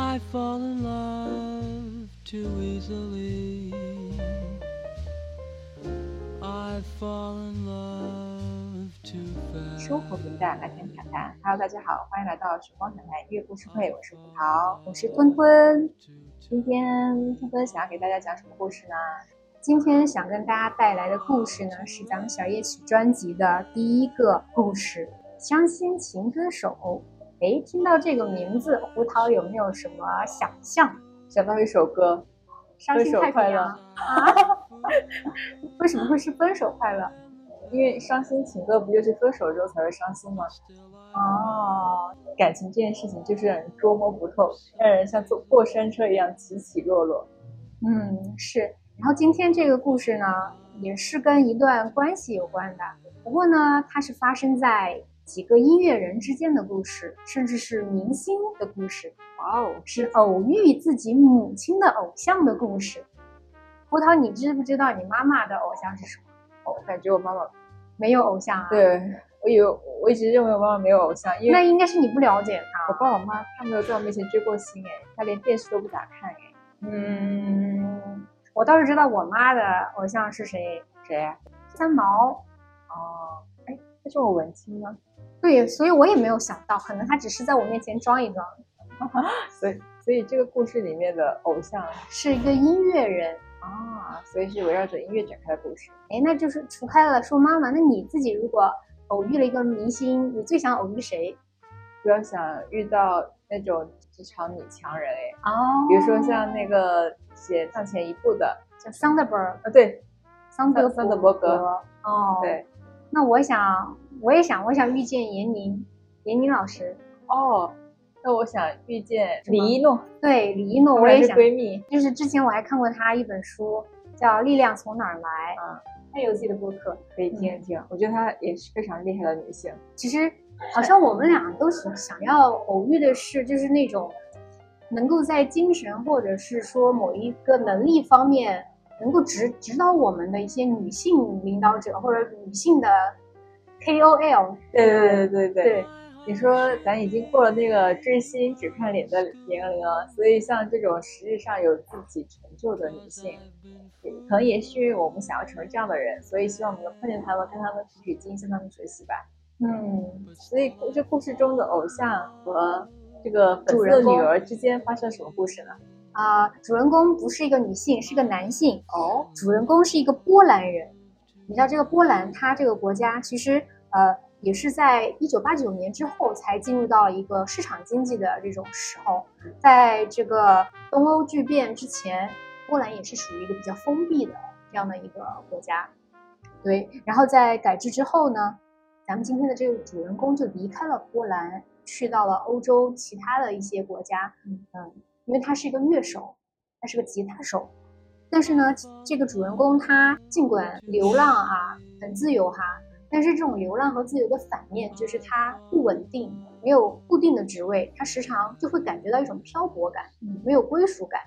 I fall in love too easily. I fall in love too fast. 生活平淡，来天谈谈。Hello，大家好，欢迎来到时光谈谈音乐故事会，我是葡萄，我是吞吞。今天吞吞想要给大家讲什么故事呢？今天想跟大家带来的故事呢，是咱们小夜曲专辑的第一个故事——伤心情歌手。哎，听到这个名字，胡桃有没有什么想象？想到一首歌，伤心太快乐啊！为什么会是分手快乐？因为伤心情歌不就是分手之后才会伤心吗？哦，感情这件事情就是让人捉摸不透，让人像坐过山车一样起起落落。嗯，是。然后今天这个故事呢，也是跟一段关系有关的。不过呢，它是发生在几个音乐人之间的故事，甚至是明星的故事。哇哦，是偶遇自己母亲的偶像的故事。胡桃，你知不知道你妈妈的偶像是什么？我感觉我妈妈没有偶像啊。对，我以为我一直认为我妈妈没有偶像，因为那应该是你不了解她。我爸我妈他没有在我面前追过星哎，他连电视都不咋看哎。嗯。我倒是知道我妈的偶像是谁，谁？三毛。哦，哎，他是我文青吗？对，所以我也没有想到，可能他只是在我面前装一装。所以，所以这个故事里面的偶像是一个音乐人啊，所以是围绕着音乐展开的故事。哎，那就是除开了说妈妈，那你自己如果偶遇了一个明星，你最想偶遇谁？比较想遇到那种职场女强人哎。哦。比如说像那个。写向前一步的叫桑德伯格啊，对，桑德桑德伯格哦，对。那我想，我也想，我想遇见闫宁，闫宁老师哦。那我想遇见李一诺，对，李一诺我也想。闺蜜，就是之前我还看过她一本书，叫《力量从哪儿来》啊，她有自己的博客，可以听一听。我觉得她也是非常厉害的女性。其实，好像我们俩都是想要偶遇的是，就是那种。能够在精神或者是说某一个能力方面能够指指导我们的一些女性领导者或者女性的 KOL，对对对对对对，你说咱已经过了那个追星只看脸的年龄了，所以像这种实质上有自己成就的女性，可能也是因为我们想要成为这样的人，所以希望我们能碰见他们，跟他们取取经，向他们学习吧。嗯，所以这故事中的偶像和。这个主人女儿之间发生了什么故事呢？啊，主人公不是一个女性，是个男性哦。主人公是一个波兰人。你知道这个波兰，它这个国家其实呃也是在一九八九年之后才进入到一个市场经济的这种时候。在这个东欧剧变之前，波兰也是属于一个比较封闭的这样的一个国家。对，然后在改制之后呢，咱们今天的这个主人公就离开了波兰。去到了欧洲其他的一些国家，嗯，因为他是一个乐手，他是个吉他手，但是呢，这个主人公他尽管流浪啊，很自由哈，但是这种流浪和自由的反面就是他不稳定，没有固定的职位，他时常就会感觉到一种漂泊感，没有归属感，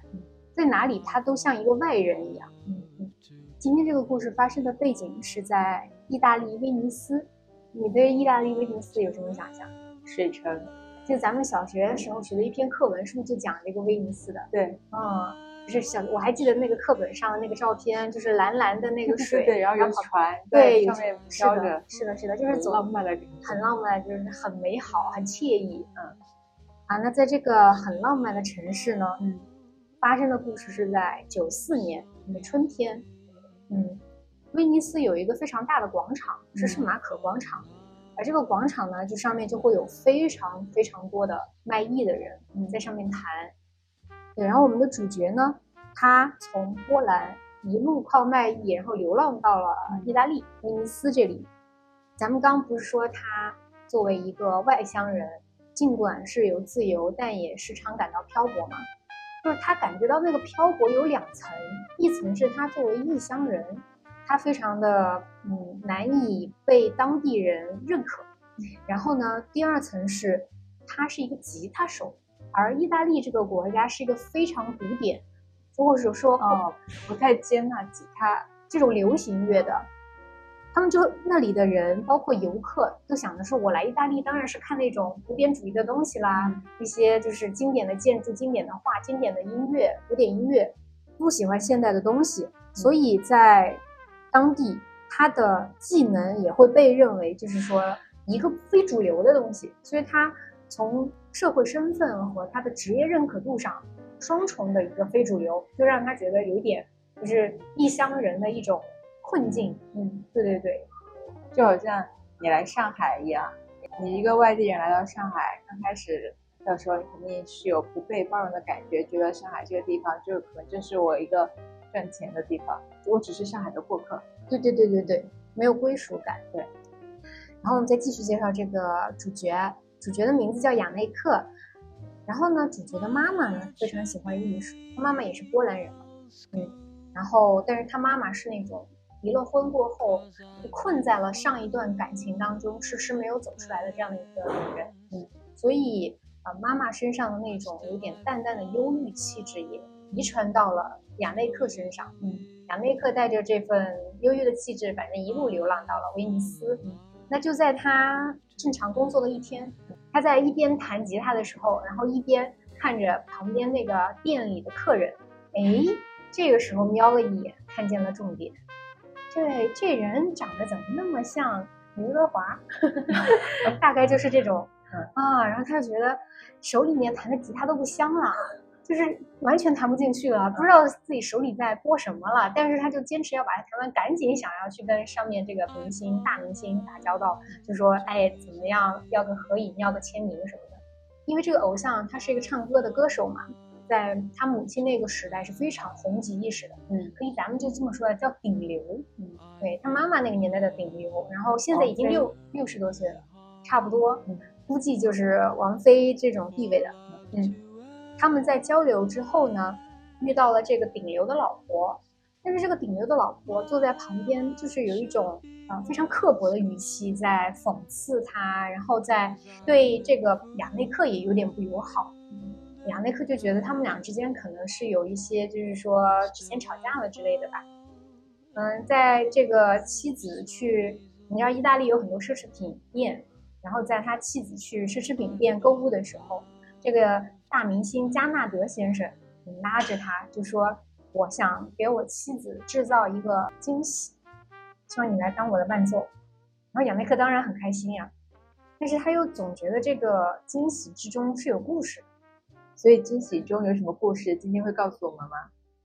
在哪里他都像一个外人一样。嗯嗯，今天这个故事发生的背景是在意大利威尼斯，你对意大利威尼斯有什么想象？水城，就咱们小学的时候学的一篇课文，是不是就讲这个威尼斯的？对，嗯，就是小，我还记得那个课本上的那个照片，就是蓝蓝的那个水，对，然后有船，对，上面飘着，是的，是的，就是走浪漫的，很浪漫，就是很美好，很惬意，嗯，啊，那在这个很浪漫的城市呢，嗯，发生的故事是在九四年的春天，嗯，威尼斯有一个非常大的广场，是圣马可广场。而这个广场呢，就上面就会有非常非常多的卖艺的人在上面弹。对，然后我们的主角呢，他从波兰一路靠卖艺，然后流浪到了意大利威尼斯这里。咱们刚不是说他作为一个外乡人，尽管是有自由，但也时常感到漂泊吗？就是他感觉到那个漂泊有两层，一层是他作为异乡人。他非常的嗯难以被当地人认可，然后呢，第二层是他是一个吉他手，而意大利这个国家是一个非常古典，或者说哦不太接纳吉他这种流行乐的。他们就那里的人，包括游客，都想的是，我来意大利当然是看那种古典主义的东西啦，一些就是经典的建筑、经典的画、经典的音乐、古典音乐，不喜欢现代的东西。所以在当地，他的技能也会被认为就是说一个非主流的东西，所以他从社会身份和他的职业认可度上双重的一个非主流，就让他觉得有点就是异乡人的一种。困境，嗯，对对对，就好像你来上海一样，你一个外地人来到上海，刚开始的时候肯定是有不被包容的感觉，觉得上海这个地方就可能就是我一个赚钱的地方，我只是上海的过客。对对对对对，没有归属感。对，然后我们再继续介绍这个主角，主角的名字叫雅内克，然后呢，主角的妈妈呢非常喜欢艺术，他妈妈也是波兰人嗯，然后但是他妈妈是那种。离了婚过后，困在了上一段感情当中，迟迟没有走出来的这样的一个女人，嗯，所以啊，妈妈身上的那种有点淡淡的忧郁气质也遗传到了雅内克身上，嗯，雅内克带着这份忧郁的气质，反正一路流浪到了威尼斯，嗯，那就在他正常工作的一天，他在一边弹吉他的时候，然后一边看着旁边那个店里的客人，哎，这个时候瞄了一眼，看见了重点。这，这人长得怎么那么像刘德华？大概就是这种啊。然后他就觉得手里面弹的吉他都不香了，就是完全弹不进去了，不知道自己手里在播什么了。但是他就坚持要把它弹完，赶紧想要去跟上面这个明星、大明星打交道，就说哎，怎么样，要个合影，要个签名什么的。因为这个偶像他是一个唱歌的歌手嘛。在他母亲那个时代是非常红极一时的，嗯，可以咱们就这么说叫顶流，嗯，对他妈妈那个年代的顶流，然后现在已经六六十多岁了，差不多，嗯，估计就是王菲这种地位的，嗯，他们在交流之后呢，遇到了这个顶流的老婆，但是这个顶流的老婆坐在旁边，就是有一种啊非常刻薄的语气在讽刺他，然后在对这个雅内克也有点不友好。雅内克就觉得他们俩之间可能是有一些，就是说之前吵架了之类的吧。嗯，在这个妻子去，你知道意大利有很多奢侈品店，然后在他妻子去奢侈品店购物的时候，这个大明星加纳德先生拉着他就说：“我想给我妻子制造一个惊喜，希望你来当我的伴奏。”然后雅内克当然很开心呀，但是他又总觉得这个惊喜之中是有故事。所以惊喜中有什么故事？今天会告诉我们吗？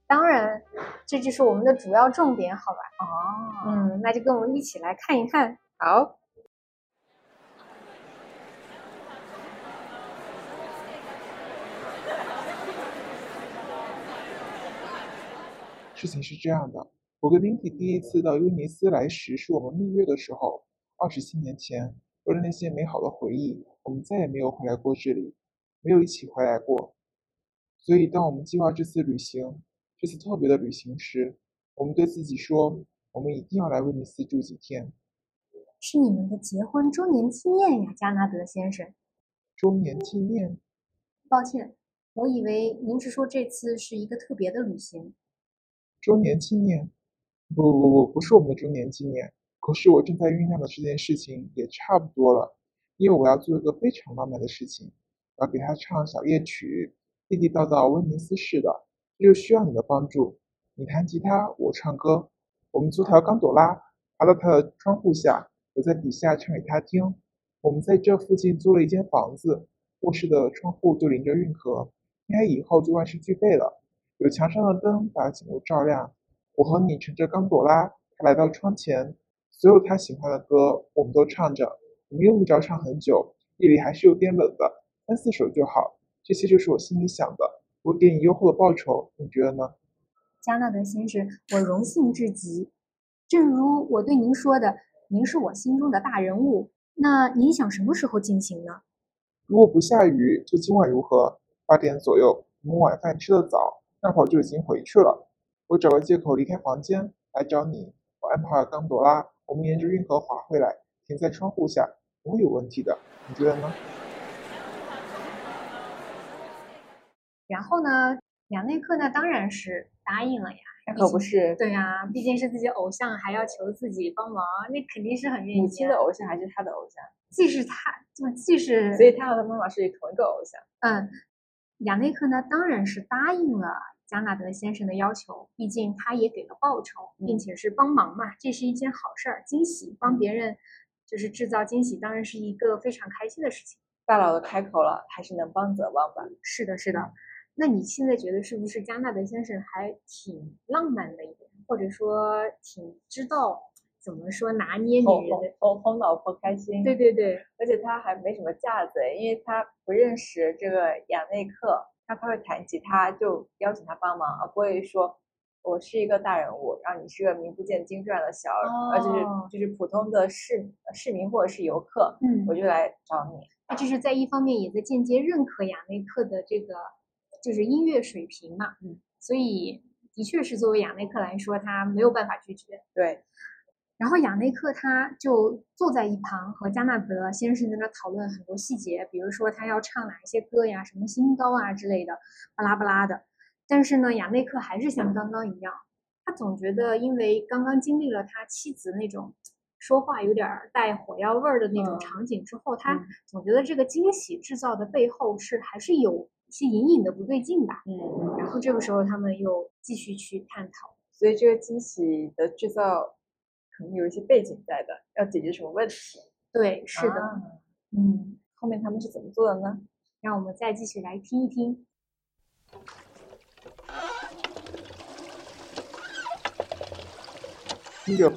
当然，这就是我们的主要重点，好吧？哦，嗯，那就跟我们一起来看一看。好。事情是这样的，我跟 Lindy 第一次到威尼斯来时，是我们蜜月的时候，二十七年前。为了那些美好的回忆，我们再也没有回来过这里。没有一起回来过，所以当我们计划这次旅行、这次特别的旅行时，我们对自己说：我们一定要来威尼斯住几天。是你们的结婚周年纪念呀，加纳德先生。周年纪念？抱歉，我以为您是说这次是一个特别的旅行。周年纪念？不不不不，是我们的周年纪念。可是我正在酝酿的这件事情也差不多了，因为我要做一个非常浪漫的事情。我要给他唱小夜曲，地地道道威尼斯式的，这就需要你的帮助。你弹吉他，我唱歌，我们租条钢朵拉，爬到他的窗户下，我在底下唱给他听。我们在这附近租了一间房子，卧室的窗户就临着运河，天黑以后就万事俱备了。有墙上的灯把景物照亮。我和你乘着钢朵拉，他来到窗前，所有他喜欢的歌我们都唱着。我们用不着唱很久，夜里还是有点冷的。三四首就好，这些就是我心里想的。我给你优厚的报酬，你觉得呢？加纳德先生，我荣幸至极。正如我对您说的，您是我心中的大人物。那您想什么时候进行呢？如果不下雨，就今晚如何？八点左右，我们晚饭吃得早，那会儿就已经回去了。我找个借口离开房间来找你。我安排了冈朵拉，我们沿着运河划回来，停在窗户下，不会有问题的。你觉得呢？然后呢，雅内克呢当然是答应了呀。那可不是，对呀、毕竟是自己偶像，还要求自己帮忙，那肯定是很愿意母亲啊的偶像还是他的偶像，既是他，就既是所以他和他妈妈是同一个偶像。嗯，亚内克呢当然是答应了加纳德先生的要求，毕竟他也给了报酬，并且是帮忙嘛，这是一件好事儿，惊喜，帮别人就是制造惊喜，当然是一个非常开心的事情。大佬都开口了，还是能帮则帮吧。是的，是的。那你现在觉得是不是加纳德先生还挺浪漫的一点，或者说挺知道怎么说拿捏女人的？哄哄老婆开心。对对对，而且他还没什么架子，因为他不认识这个雅内克，他他会弹吉他，就邀请他帮忙，而不会说我是一个大人物，然后你是个名不见经传的小，呃，就是哦就是普通的市市民或者是游客，嗯我就来找你。那就是在一方面也在间接认可雅内克的这个就是音乐水平嘛，嗯，所以的确是作为雅内克来说，他没有办法拒绝。对，然后雅内克他就坐在一旁和加纳德先生在那讨论很多细节，比如说他要唱哪一些歌呀，什么新高啊之类的，巴拉巴拉的。但是呢，雅内克还是像刚刚一样，他总觉得因为刚刚经历了他妻子那种说话有点儿带火药味儿的那种嗯场景之后，他嗯总觉得这个惊喜制造的背后是还是有一些隐隐的不对劲吧。嗯，然后这个时候他们又继续去探讨。所以这个惊喜的制造可能有一些背景在的，要解决什么问题？对，是的，啊嗯。后面他们是怎么做的呢？让我们再继续来听一听。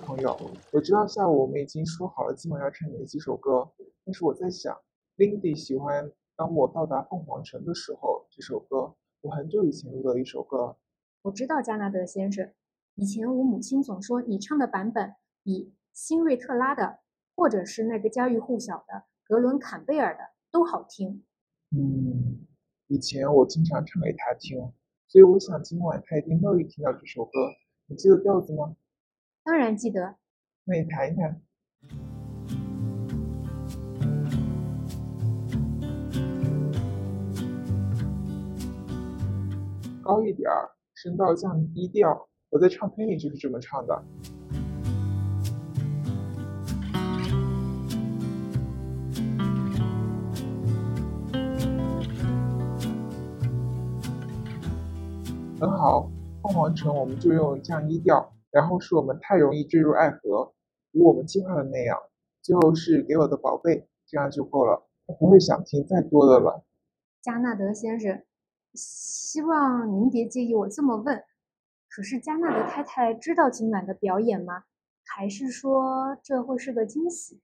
朋友，我知道下午我们已经说好了今晚要唱哪几首歌，但是我在想，Lindy 喜欢《当我到达凤凰城的时候》这首歌，我很久以前录的一首歌。我知道加纳德先生，以前我母亲总说你唱的版本比新瑞特拉的，或者是那个家喻户晓的格伦坎贝尔的都好听。嗯，以前我经常唱给他听，所以我想今晚他一定乐意听到这首歌。你记得调子吗？当然记得，那你弹一弹。高一点儿，声道降低调。我在唱片里就是这么唱的。好，凤凰城我们就用降一调，然后是我们太容易坠入爱河，如我们计划的那样。最后是给我的宝贝，这样就够了，我不会想听再多的了。加纳德先生，希望您别介意我这么问。可是加纳德太太知道今晚的表演吗？还是说这会是个惊喜？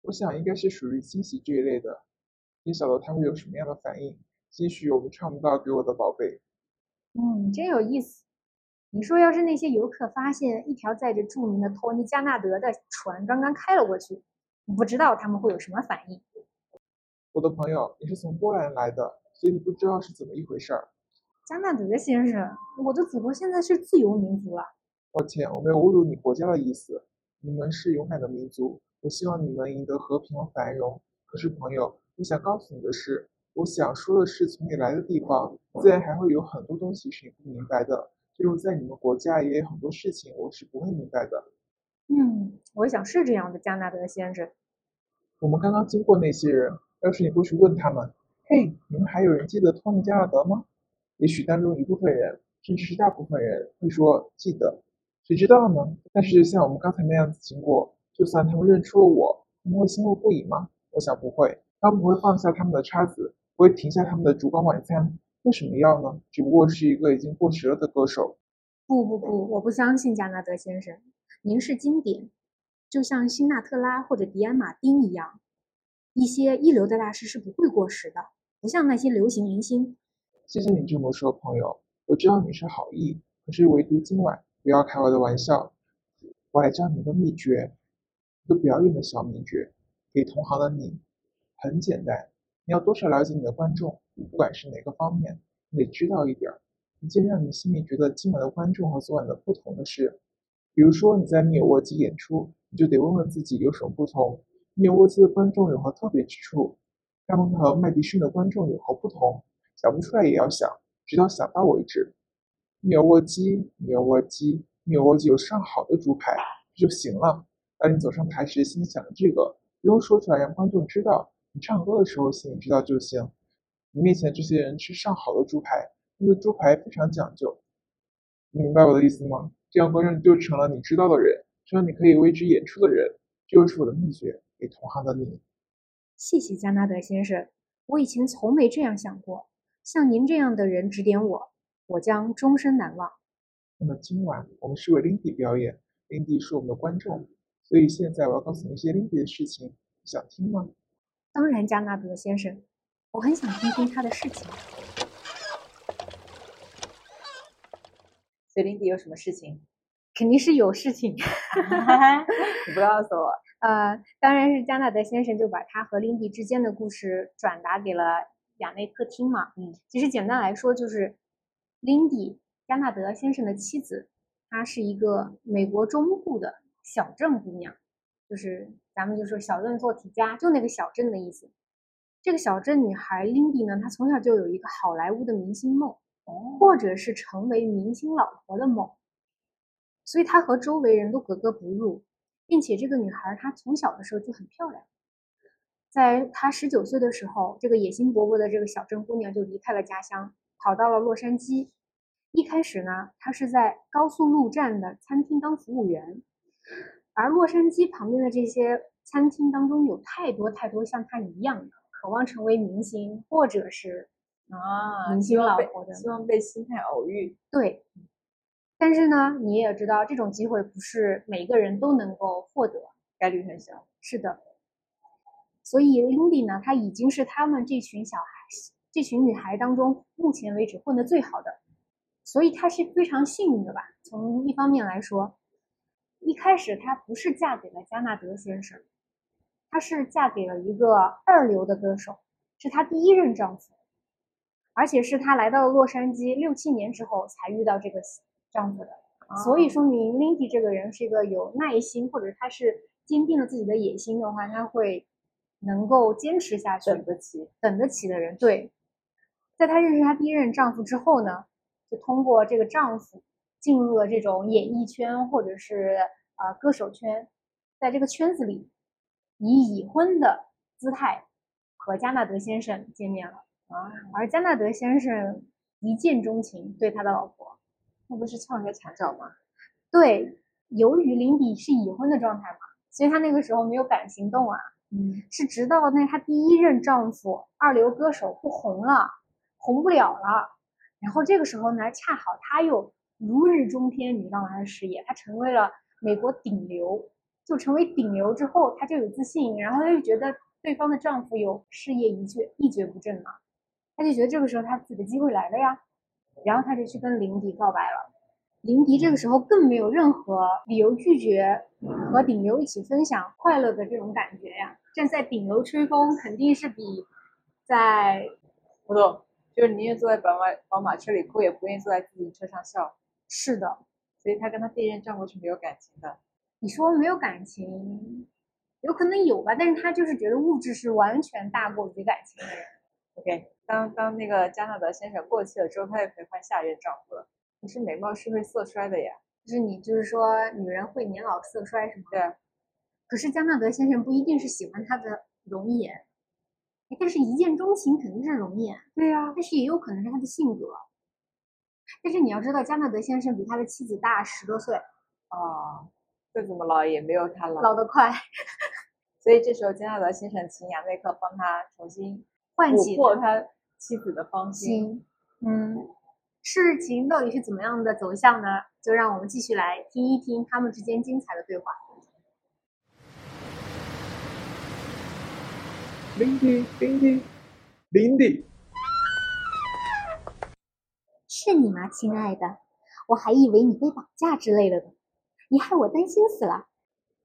我想应该是属于惊喜这一类的，你晓得他会有什么样的反应。也许我们唱不到给我的宝贝，嗯，真有意思。你说，要是那些游客发现一条载着著名的托尼·加纳德的船刚刚开了过去，不知道他们会有什么反应？我的朋友，你是从波兰来的，所以你不知道是怎么一回事儿。加纳德先生，我的祖国现在是自由民族了。抱歉，我没有侮辱你国家的意思。你们是勇敢的民族，我希望你们赢得和平和繁荣。可是，朋友，我想告诉你的是，我想说的是，从你来的地方，自然还会有很多东西是你不明白的。就如在你们国家也有很多事情我是不会明白的。嗯，我想是这样的，加纳德先生。我们刚刚经过那些人，要是你过去问他们，嘿，你们还有人记得托尼·加纳德吗？也许当中一部分人，甚至是大部分人会说记得，谁知道呢？但是像我们刚才那样子经过，就算他们认出了我，他们会欣慰不已吗？我想不会，他们不会放下他们的叉子，不会停下他们的烛光晚餐。为什么要呢？只不过是一个已经过时了的歌手。不不不，我不相信加纳德先生，您是经典，就像辛纳特拉或者迪安马丁一样，一些一流的大师是不会过时的，不像那些流行明星。谢谢你这么说，朋友。我知道你是好意，可是唯独今晚不要开我的玩笑。我来教你一个秘诀，一个表演的小秘诀，给同行的你。很简单，你要多少了解你的观众，不管是哪个方面，你得知道一点儿。一件让你心里觉得今晚的观众和昨晚的不同的事，比如说你在密尔沃基演出，你就得问问自己有什么不同。密尔沃基的观众有何特别之处？他们和麦迪逊的观众有何不同？想不出来也要想，直到想到为止。密尔沃基，密尔沃基，密尔沃基，有上好的猪排就行了。当你走上台时，心里想着这个，不用说出来让观众知道。你唱歌的时候心里知道就行。你面前这些人吃上好的猪排，那个猪排非常讲究。你明白我的意思吗？这样观众就成了你知道的人，成了你可以为之演出的人。这就是我的秘诀，给同行的你。谢谢加纳德先生，我以前从没这样想过。像您这样的人指点我，我将终身难忘。那么今晚我们是为 Lindy 表演，Lindy 是我们的观众，所以现在我要告诉你一些 Lindy 的事情，想听吗？当然，加纳德先生，我很想听听他的事情。所以林迪有什么事情？肯定是有事情。你不告诉我。呃，当然是加纳德先生就把他和林迪之间的故事转达给了亚内客厅嘛。嗯，其实简单来说就是林迪加纳德先生的妻子，她是一个美国中部的小镇姑娘，就是。咱们就说小镇做题家，就那个小镇的意思。这个小镇女孩 Lindy 呢，她从小就有一个好莱坞的明星梦，或者是成为明星老婆的梦，所以她和周围人都格格不入，并且这个女孩她从小的时候就很漂亮。在她十九岁的时候，这个野心勃勃的这个小镇姑娘就离开了家乡，跑到了洛杉矶。一开始呢，她是在高速路站的餐厅当服务员，而洛杉矶旁边的这些。餐厅当中有太多太多像他一样的渴望成为明星，或者是啊明星老婆的，希望被星探偶遇。对，但是呢，你也知道这种机会不是每个人都能够获得，概率很小。是的，所以 Lindy 呢，她已经是他们这群小孩、这群女孩当中目前为止混得最好的，所以她是非常幸运的吧？从一方面来说，一开始她不是嫁给了加纳德先生。她是嫁给了一个二流的歌手，是她第一任丈夫，而且是她来到了洛杉矶六七年之后才遇到这个丈夫的，所以说明 Lindy 这个人是一个有耐心，或者她是坚定了自己的野心的话，她会能够坚持下去，等得起，等得起的人。对，在她认识她第一任丈夫之后呢，就通过这个丈夫进入了这种演艺圈或者是呃歌手圈，在这个圈子里。以已婚的姿态和加纳德先生见面了啊，而加纳德先生一见钟情，对他的老婆，那不是俏些墙角吗？对，由于林比是已婚的状态嘛，所以他那个时候没有敢行动啊。嗯，是直到那她第一任丈夫二流歌手不红了，红不了了，然后这个时候呢，恰好他又如日中天，你知道吗？他的事业，他成为了美国顶流。就成为顶流之后，她就有自信，然后她就觉得对方的丈夫有事业一蹶一蹶不振嘛，她就觉得这个时候她自己的机会来了呀，然后她就去跟林迪告白了。林迪这个时候更没有任何理由拒绝和顶流一起分享快乐的这种感觉呀。站在顶流吹风，肯定是比在不懂，就是宁愿坐在宝马宝马车里哭，也不愿意坐在自行车上笑。是的，所以她跟她第一任丈夫是没有感情的。你说没有感情，有可能有吧，但是他就是觉得物质是完全大过于感情的人。OK，当当那个加纳德先生过气了之后，他就可以换下一任丈夫了。可是美貌是会色衰的呀，就是你就是说女人会年老色衰是吗？对。可是加纳德先生不一定是喜欢她的容颜，但是一见钟情肯定是容颜。对呀，但是也有可能是他的性格。但是你要知道，加纳德先生比他的妻子大十多岁。啊。再怎么老也没有他老，老得快。所以这时候加纳德先生请雅内克帮他重新唤起他妻子的芳心。嗯，事情到底是怎么样的走向呢？就让我们继续来听一听他们之间精彩的对话。Lindy，Lindy，Lindy，是你吗，亲爱的？我还以为你被绑架之类的呢。你害我担心死了！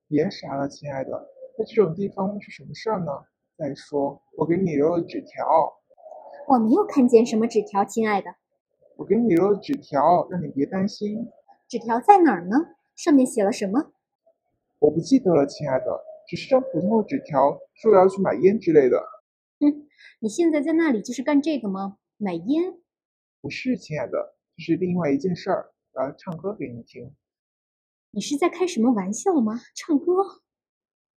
别傻了，亲爱的，在这种地方是什么事儿呢？再说，我给你留了纸条。我没有看见什么纸条，亲爱的。我给你留了纸条，让你别担心。纸条在哪儿呢？上面写了什么？我不记得了，亲爱的，只是张普通的纸条，说要去买烟之类的。哼，你现在在那里就是干这个吗？买烟？不是，亲爱的，这是另外一件事儿，我要唱歌给你听。你是在开什么玩笑吗？唱歌？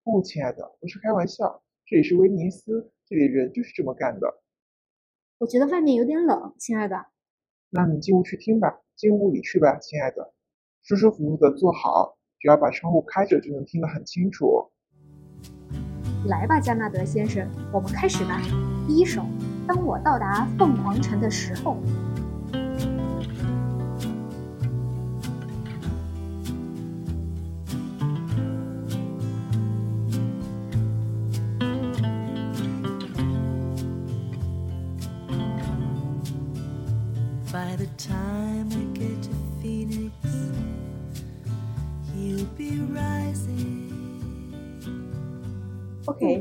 不，亲爱的，不是开玩笑。这里是威尼斯，这里人就是这么干的。我觉得外面有点冷，亲爱的。那你进屋去听吧，进屋里去吧，亲爱的。舒舒服服的坐好，只要把窗户开着，就能听得很清楚。来吧，加纳德先生，我们开始吧。第一首，当我到达凤凰城的时候。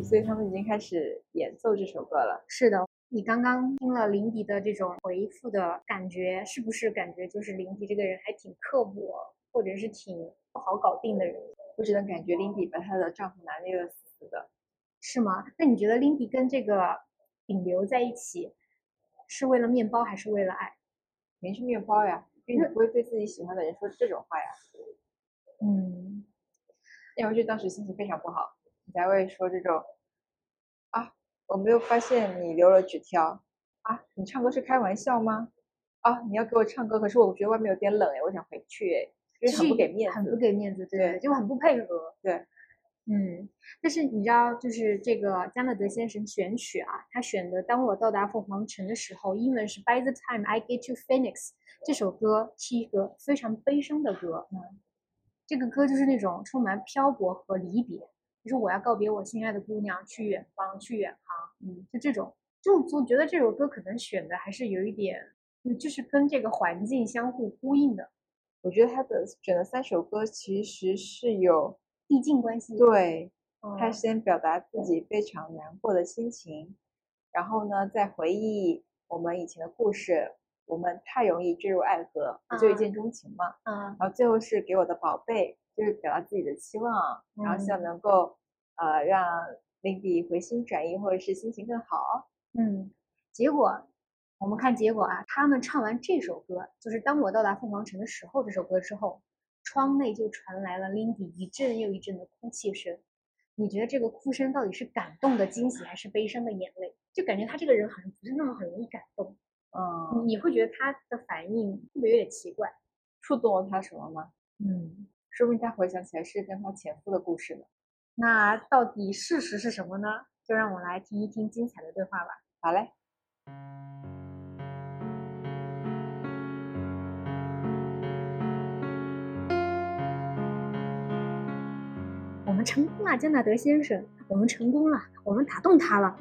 所以他们已经开始演奏这首歌了。是的，你刚刚听了林迪的这种回复的感觉，是不是感觉就是林迪这个人还挺刻薄，或者是挺不好搞定的人？我只能感觉林迪把她的丈夫拿捏的死死的。是吗？那你觉得林迪跟这个顶流在一起，是为了面包还是为了爱？肯定是面包呀，因为你不会对自己喜欢的人说这种话呀。嗯，要回去当时心情非常不好，你才会说这种啊，我没有发现你留了纸条啊，你唱歌是开玩笑吗？啊，你要给我唱歌，可是我觉得外面有点冷哎，我想回去哎，就是很不给面子，很不给面子，对，就很不配合，对。嗯，但是你知道，就是这个加纳德先生选曲啊，他选的《当我到达凤凰城的时候》，英文是 By the time I get to Phoenix，这首歌是一个非常悲伤的歌。嗯，这个歌就是那种充满漂泊和离别，就是我要告别我心爱的姑娘，去远方，去远航。嗯，就这种，就总觉得这首歌可能选的还是有一点，就是跟这个环境相互呼应的。我觉得他的选的三首歌其实是有。递进关系，对，他先表达自己非常难过的心情，然后呢，再回忆我们以前的故事。我们太容易坠入爱河，不就一见钟情嘛？嗯，然后最后是给我的宝贝，就是表达自己的期望，然后希望能够呃让 Lindy 回心转意，或者是心情更好。嗯，结果我们看结果啊，他们唱完这首歌，就是当我到达凤凰城的时候这首歌之后。窗内就传来了 Lindy 一阵又一阵的哭泣声。你觉得这个哭声到底是感动的惊喜，还是悲伤的眼泪？就感觉他这个人好像不是那么很容易感动。嗯，你会觉得他的反应会不会有点奇怪？触动了他什么吗？嗯，说不定他回想起来是跟他前夫的故事呢。那到底事实是什么呢？就让我来听一听精彩的对话吧。好嘞。我们成功了，加纳德先生。我们成功了，我们打动他了。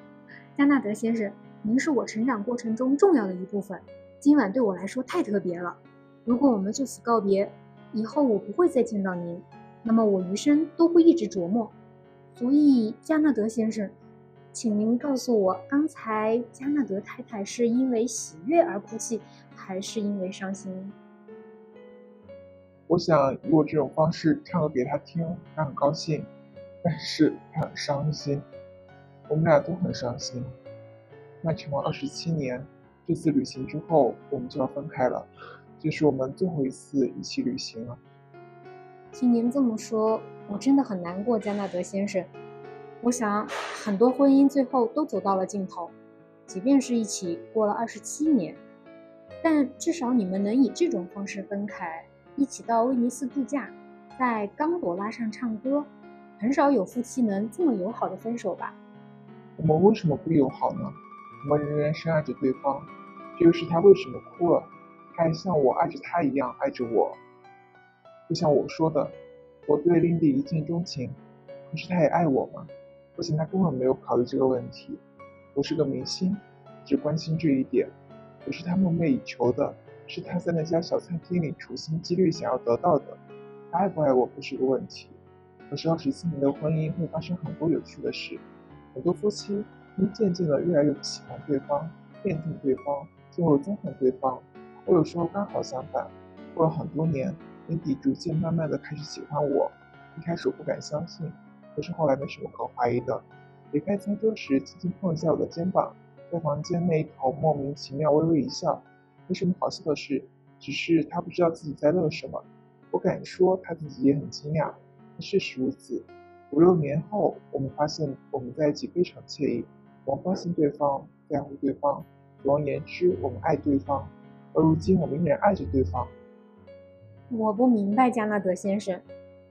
加纳德先生，您是我成长过程中重要的一部分。今晚对我来说太特别了。如果我们就此告别，以后我不会再见到您，那么我余生都会一直琢磨。所以，加纳德先生，请您告诉我，刚才加纳德太太是因为喜悦而哭泣，还是因为伤心？我想以我这种方式唱歌给他听，他很高兴，但是他很伤心。我们俩都很伤心。漫长了二十七年，这次旅行之后，我们就要分开了，这是我们最后一次一起旅行了。听您这么说，我真的很难过，加纳德先生。我想，很多婚姻最后都走到了尽头，即便是一起过了二十七年，但至少你们能以这种方式分开。一起到威尼斯度假，在冈朵拉上唱歌，很少有夫妻能这么友好的分手吧？我们为什么不友好呢？我们仍然深爱着对方，这就是他为什么哭了。他还像我爱着他一样爱着我。就像我说的，我对林迪一见钟情，可是他也爱我吗？我想他根本没有考虑这个问题。我是个明星，只关心这一点，我是他梦寐以求的。是他在那家小餐厅里处心积虑想要得到的。他爱不爱我不是个问题。可是二十七年的婚姻会发生很多有趣的事。很多夫妻因渐渐的越来越不喜欢对方，厌倦对方，最后憎恨对方。我有时候刚好相反。过了很多年，年底逐渐慢慢的开始喜欢我。一开始我不敢相信，可是后来没什么可怀疑的。离开餐桌时，轻轻碰一下我的肩膀，在房间那一头莫名其妙微微一笑。没什么好笑的事，只是他不知道自己在乐什么。我敢说他自己也很惊讶。但事实如此。五六年后，我们发现我们在一起非常惬意，我们关心对方，在乎对方。总而言之，我们爱对方。而如今，我们依然爱着对方。我不明白，加纳德先生，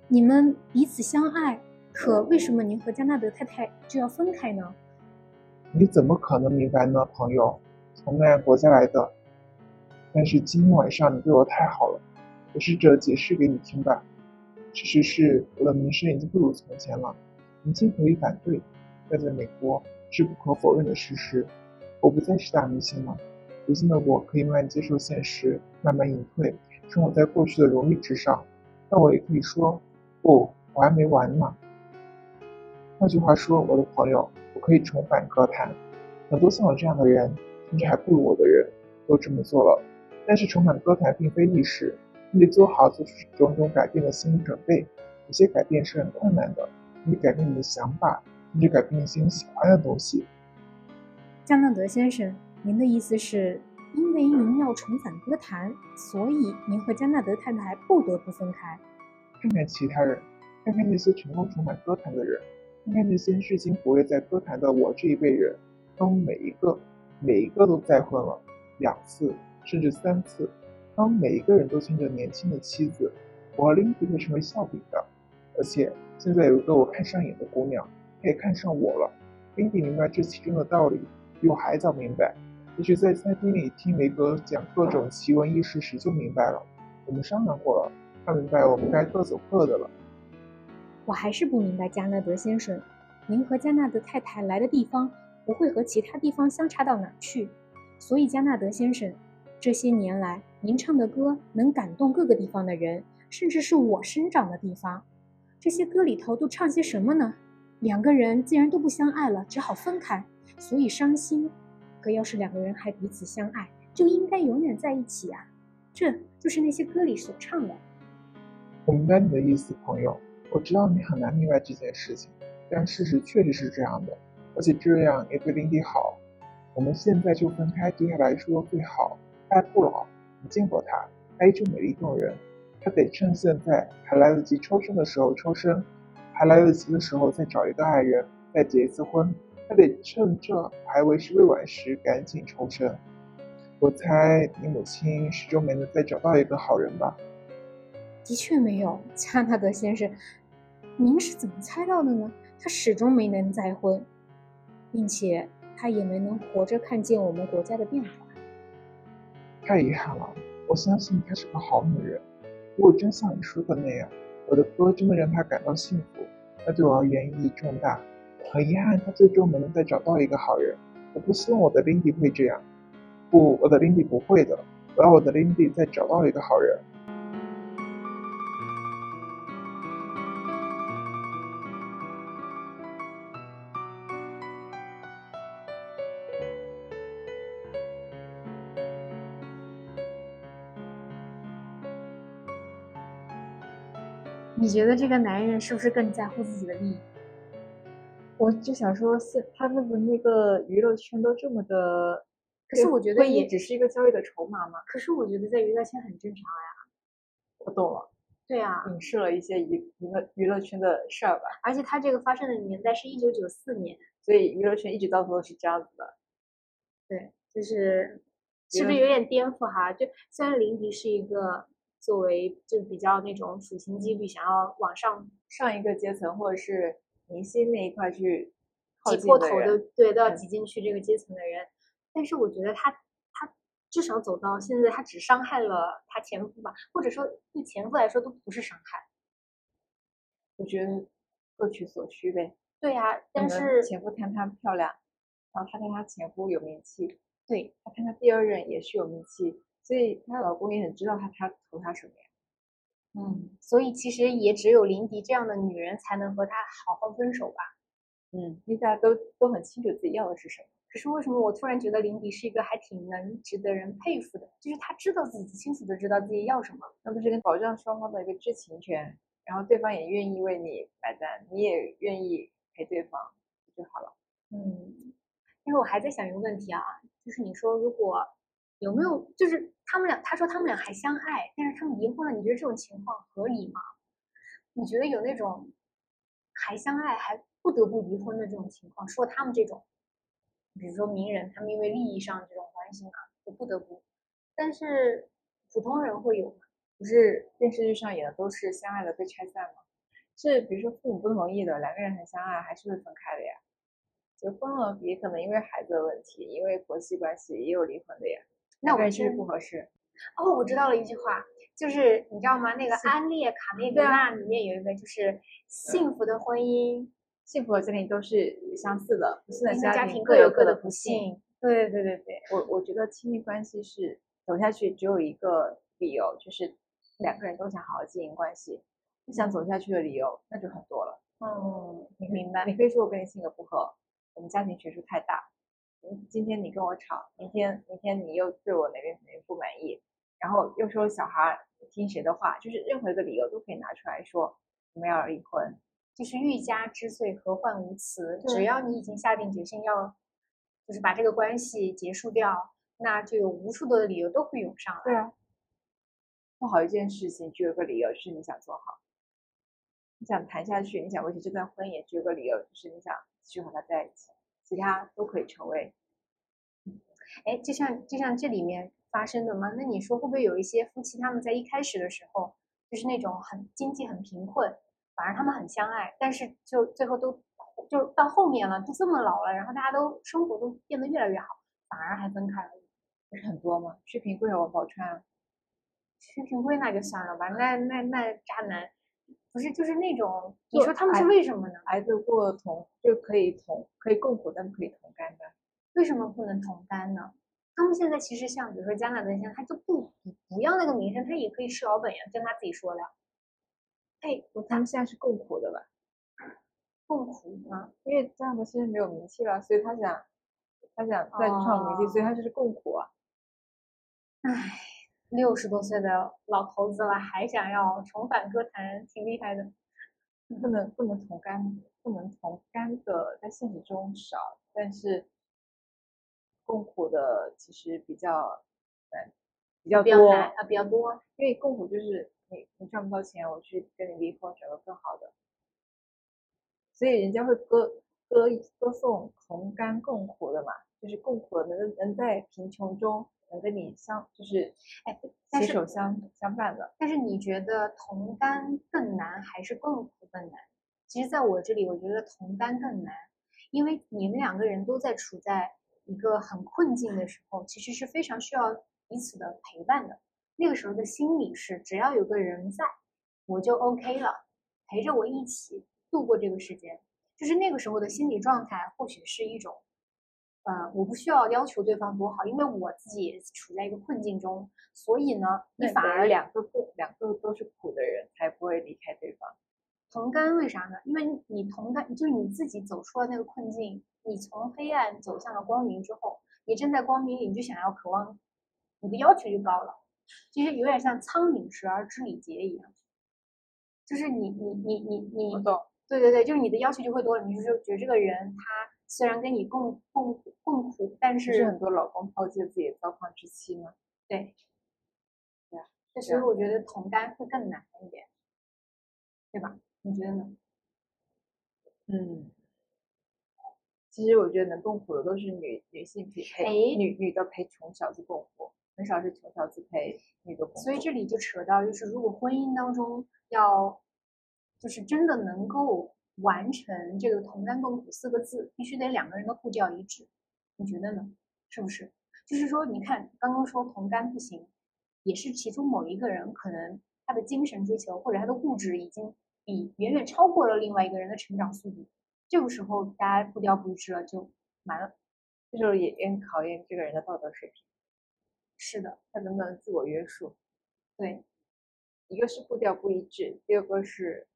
你们彼此相爱，可为什么您和加纳德太太就要分开呢？你怎么可能明白呢，朋友？从那样国家来的。但是今天晚上你对我太好了，我试着解释给你听吧。事实是，我的名声已经不如从前了。你尽可以反对，但在美国是不可否认的事实。我不再是大明星了。如今的我可以慢慢接受现实，慢慢隐退，生活在过去的荣誉之上。那我也可以说，不，我还没完呢。换句话说，我的朋友。我可以重返歌坛，很多像我这样的人，甚至还不如我的人，都这么做了。但是重返歌坛并非易事，你得做好做出种种改变的心理准备。有些改变是很困难的，你得改变你的想法，甚至改变一些你喜欢的东西。加纳德先生，您的意思是，因为您要重返歌坛，所以您和加纳德太太不得不分开？看看其他人，看看那些成功重返歌坛的人。看看那些至今活跃在歌坛的我这一辈人，他们每一个每一个都再婚了两次，甚至三次。他们每一个人都牵着年轻的妻子。我和林迪会成为笑柄的。而且现在有一个我看上眼的姑娘，她也看上我了。林迪明白这其中的道理，比我还早明白。也许在餐厅里听梅格讲各种奇闻异事时就明白了。我们商量过了，他明白我们该各走各的了。我还是不明白，加纳德先生，您和加纳德太太来的地方不会和其他地方相差到哪去。所以，加纳德先生，这些年来您唱的歌能感动各个地方的人，甚至是我生长的地方。这些歌里头都唱些什么呢？两个人既然都不相爱了，只好分开，所以伤心。可要是两个人还彼此相爱，就应该永远在一起啊！这就是那些歌里所唱的。我明白你的意思，朋友。我知道你很难明白这件事情，但事实确实是这样的，而且这样也对林迪好。我们现在就分开，对他来说最好。他不老，你见过他，他依旧美丽动人。他得趁现在还来得及抽身的时候抽身，还来得及的时候再找一个爱人，再结一次婚。他得趁这还为时未晚时赶紧抽身。我猜你母亲始终没能再找到一个好人吧。的确没有，加纳德先生，您是怎么猜到的呢？他始终没能再婚，并且他也没能活着看见我们国家的变化。太遗憾了，我相信她是个好女人。如果真像你说的那样，我的歌真的让她感到幸福，那对我而言意义重大。很遗憾，他最终没能再找到一个好人。我不希望我的 Lindy 会这样，不，我的 Lindy 不会的。我要我的 Lindy 再找到一个好人。你觉得这个男人是不是更在乎自己的利益？我就想说，是他们的那个娱乐圈都这么的，可是我觉得也只是一个交易的筹码嘛。可是我觉得在娱乐圈很正常呀。我懂了。对啊。影视了一些娱娱乐娱乐圈的事儿吧。而且他这个发生的年代是一九九四年，所以娱乐圈一直到头都是这样子的。对，就是是不是有点颠覆哈？就虽然林迪是一个。作为就比较那种处心积虑想要往上上一个阶层，或者是明星那一块去挤破头的，对，都要挤进去这个阶层的人。但是我觉得他他至少走到现在，他只伤害了他前夫吧，或者说对前夫来说都不是伤害。我觉得各取所需呗。对呀，但是前夫看她漂亮，然后她看她前夫有名气，对她看她第二任也是有名气。所以她老公也很知道她她图她什么呀，嗯，所以其实也只有林迪这样的女人才能和他好好分手吧，嗯，因为大家都都很清楚自己要的是什么。可是为什么我突然觉得林迪是一个还挺能值得人佩服的？就是他知道自己清楚的知道自己要什么，那不是跟保障双方的一个知情权，然后对方也愿意为你买单，你也愿意陪对方就好了。嗯，因为我还在想一个问题啊，就是你说如果。有没有就是他们俩？他说他们俩还相爱，但是他们离婚了。你觉得这种情况合理吗？你觉得有那种还相爱还不得不离婚的这种情况？说他们这种，比如说名人，他们因为利益上这种关系嘛，就不得不。但是普通人会有吗？不是电视剧上演的都是相爱了被拆散吗？是比如说父母不同意的，两个人很相爱，还是会分开的呀。结婚了也可能因为孩子的问题，因为婆媳关系也有离婚的呀。那我是不合适。哦，我知道了一句话，就是你知道吗？那个《安列卡内德纳》里面有一个，就是幸福的婚姻、幸福的家庭都是相似的，不幸的家庭各有各的不幸。对对对对，我我觉得亲密关系是走下去只有一个理由，就是两个人都想好好经营关系，不想走下去的理由那就很多了。嗯，你明白。你可以说我跟你性格不合，我们家庭悬殊太大。今天你跟我吵，明天明天你又对我哪边哪边不满意，然后又说小孩听谁的话，就是任何一个理由都可以拿出来说我们要离婚，就是欲加之罪何患无辞，只要你已经下定决心要，就是把这个关系结束掉，那就有无数多的理由都会涌上来。对啊，做好一件事情就有个理由，就是你想做好，你想谈下去，你想维持这段婚姻，就有个理由，就是你想继续和他在一起。其他都可以成为，哎，就像就像这里面发生的吗？那你说会不会有一些夫妻他们在一开始的时候就是那种很经济很贫困，反而他们很相爱，但是就最后都就到后面了，都这么老了，然后大家都生活都变得越来越好，反而还分开了，不是很多吗？薛平贵和王宝钏，薛平贵那就算了吧，那那那渣男。不是，就是那种你说他们是为什么呢？孩子过同就可以同可以共苦，但不可以同甘的。为什么不能同甘呢？他们现在其实像比如说加拿大现在他就不不要那个名声，他也可以吃老本呀，跟他自己说的。哎，他们现在是共苦的吧？共苦吗？因为加拿大现在没有名气了，所以他想他想再创名气，所以他就是共苦啊。唉。六十多岁的老头子了，还想要重返歌坛，挺厉害的。不能不能同甘，不能同甘的，在现实中少，但是共苦的其实比较难，比较多啊，比较多。因为共苦就是你你赚不到钱，我去跟你离婚，找个更好的。所以人家会歌歌歌颂同甘共苦的嘛，就是共苦的能能在贫穷中。能跟你相就是，哎，携手相相伴的。但是你觉得同甘更难还是共苦更难？其实，在我这里，我觉得同甘更难，因为你们两个人都在处在一个很困境的时候，其实是非常需要彼此的陪伴的。那个时候的心理是，只要有个人在，我就 OK 了，陪着我一起度过这个时间。就是那个时候的心理状态，或许是一种。呃，我不需要要求对方多好，因为我自己也处在一个困境中，所以呢，你反而两个共两个都是苦的人才不会离开对方。同甘为啥呢？因为你同甘就是你自己走出了那个困境，你从黑暗走向了光明之后，你站在光明里，你就想要渴望，你的要求就高了，其实有点像仓廪实而知礼节一样，就是你你你你你，我懂，对对对，就是你的要求就会多了，你就是觉得这个人他。虽然跟你共共共苦，但是很多老公抛弃了自己的糟糠之妻吗？对，对啊。所以我觉得同甘会更难一点，对吧？你觉得呢？嗯，其实我觉得能共苦的都是女女性匹配女女的陪穷小子共苦，很少是穷小子陪女的共苦。所以这里就扯到，就是如果婚姻当中要，就是真的能够。完成这个“同甘共苦”四个字，必须得两个人的步调一致，你觉得呢？是不是？就是说，你看刚刚说同甘不行，也是其中某一个人可能他的精神追求或者他的物质已经比远远超过了另外一个人的成长速度，这个时候大家步调不一致了就完了，这时候也也考验这个人的道德水平。是的，他能不能自我约束？对，一个是步调不一致，第二个是。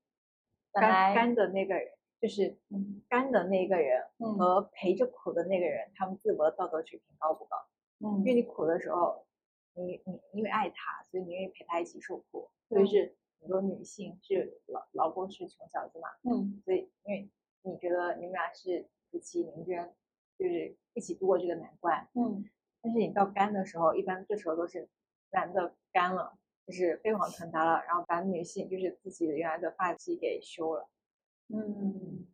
干干的那个人，就是干的那个人和陪着苦的那个人，他们自我的道德水平高不高？嗯，因为你苦的时候，你你因为爱他，所以你愿意陪他一起受苦。特别是很多女性是老老公是穷小子嘛，嗯，所以因为你觉得你们俩是夫妻，你们居然就是一起度过这个难关，嗯，但是你到干的时候，一般这时候都是男的干了，就是飞黄腾达了，然后把女性就是自己原来的发髻给修了。嗯，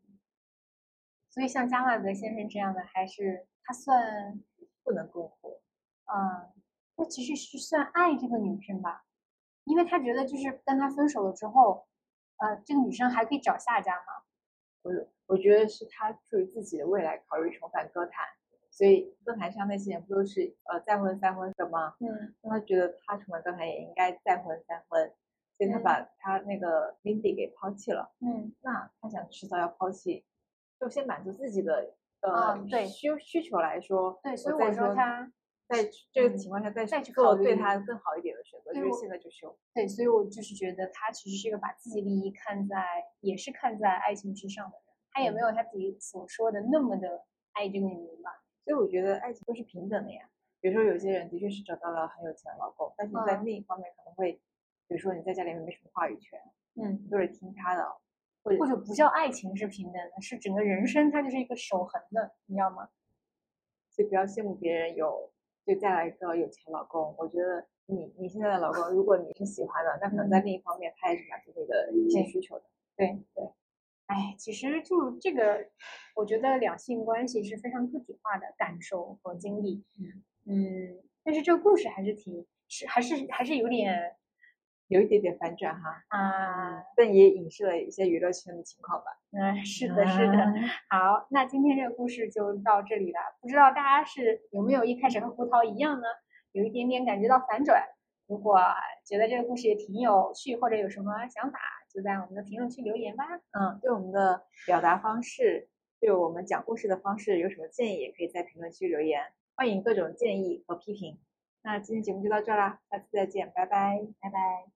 所以像加瓦德先生这样的，还是他算不能够活。嗯，他其实是算爱这个女生吧，因为他觉得就是跟他分手了之后，呃，这个女生还可以找下家嘛。我我觉得是他出于自己的未来考虑重返歌坛，所以歌坛上那些人不都是呃再婚三婚的吗？嗯，那他觉得他成为歌坛也应该再婚三婚，所以他把他那个 Lindy 给抛弃了。嗯，那他想迟早要抛弃，就先满足自己的呃、啊对需需求来说，对，所以我说他在这个嗯情况下再再去做考虑对他更好一点的选择，就是对现在就修。对，所以我就是觉得他其实是一个把自己利益看在也是看在爱情之上的人，他也没有他自己所说的那么的爱这个女人吧。所以我觉得爱情都是平等的呀。比如说有些人的确是找到了很有钱的老公，但是在嗯另一方面可能会，比如说你在家里面没什么话语权，嗯，都是听他的，或者或者不叫爱情是平等的，是整个人生它就是一个守恒的，你知道吗？所以不要羡慕别人有就嫁了一个有钱老公。我觉得你你现在的老公，如果你是喜欢的，那可能在嗯另一方面他也是满足你的一些需求的。对对，哎，其实就这个，我觉得两性关系是非常个体化的感受和经历。嗯，但是这个故事还是挺是还是还是有点有一点点反转哈，啊，但也影射了一些娱乐圈的情况吧。嗯，是的，是的。好，那今天这个故事就到这里了。不知道大家是有没有一开始和胡桃一样呢？有一点点感觉到反转。如果觉得这个故事也挺有趣，或者有什么想法，就在我们的评论区留言吧。嗯，对我们的表达方式，对我们讲故事的方式有什么建议，也可以在评论区留言，欢迎各种建议和批评。那今天节目就到这啦，下次再见，拜拜，拜拜。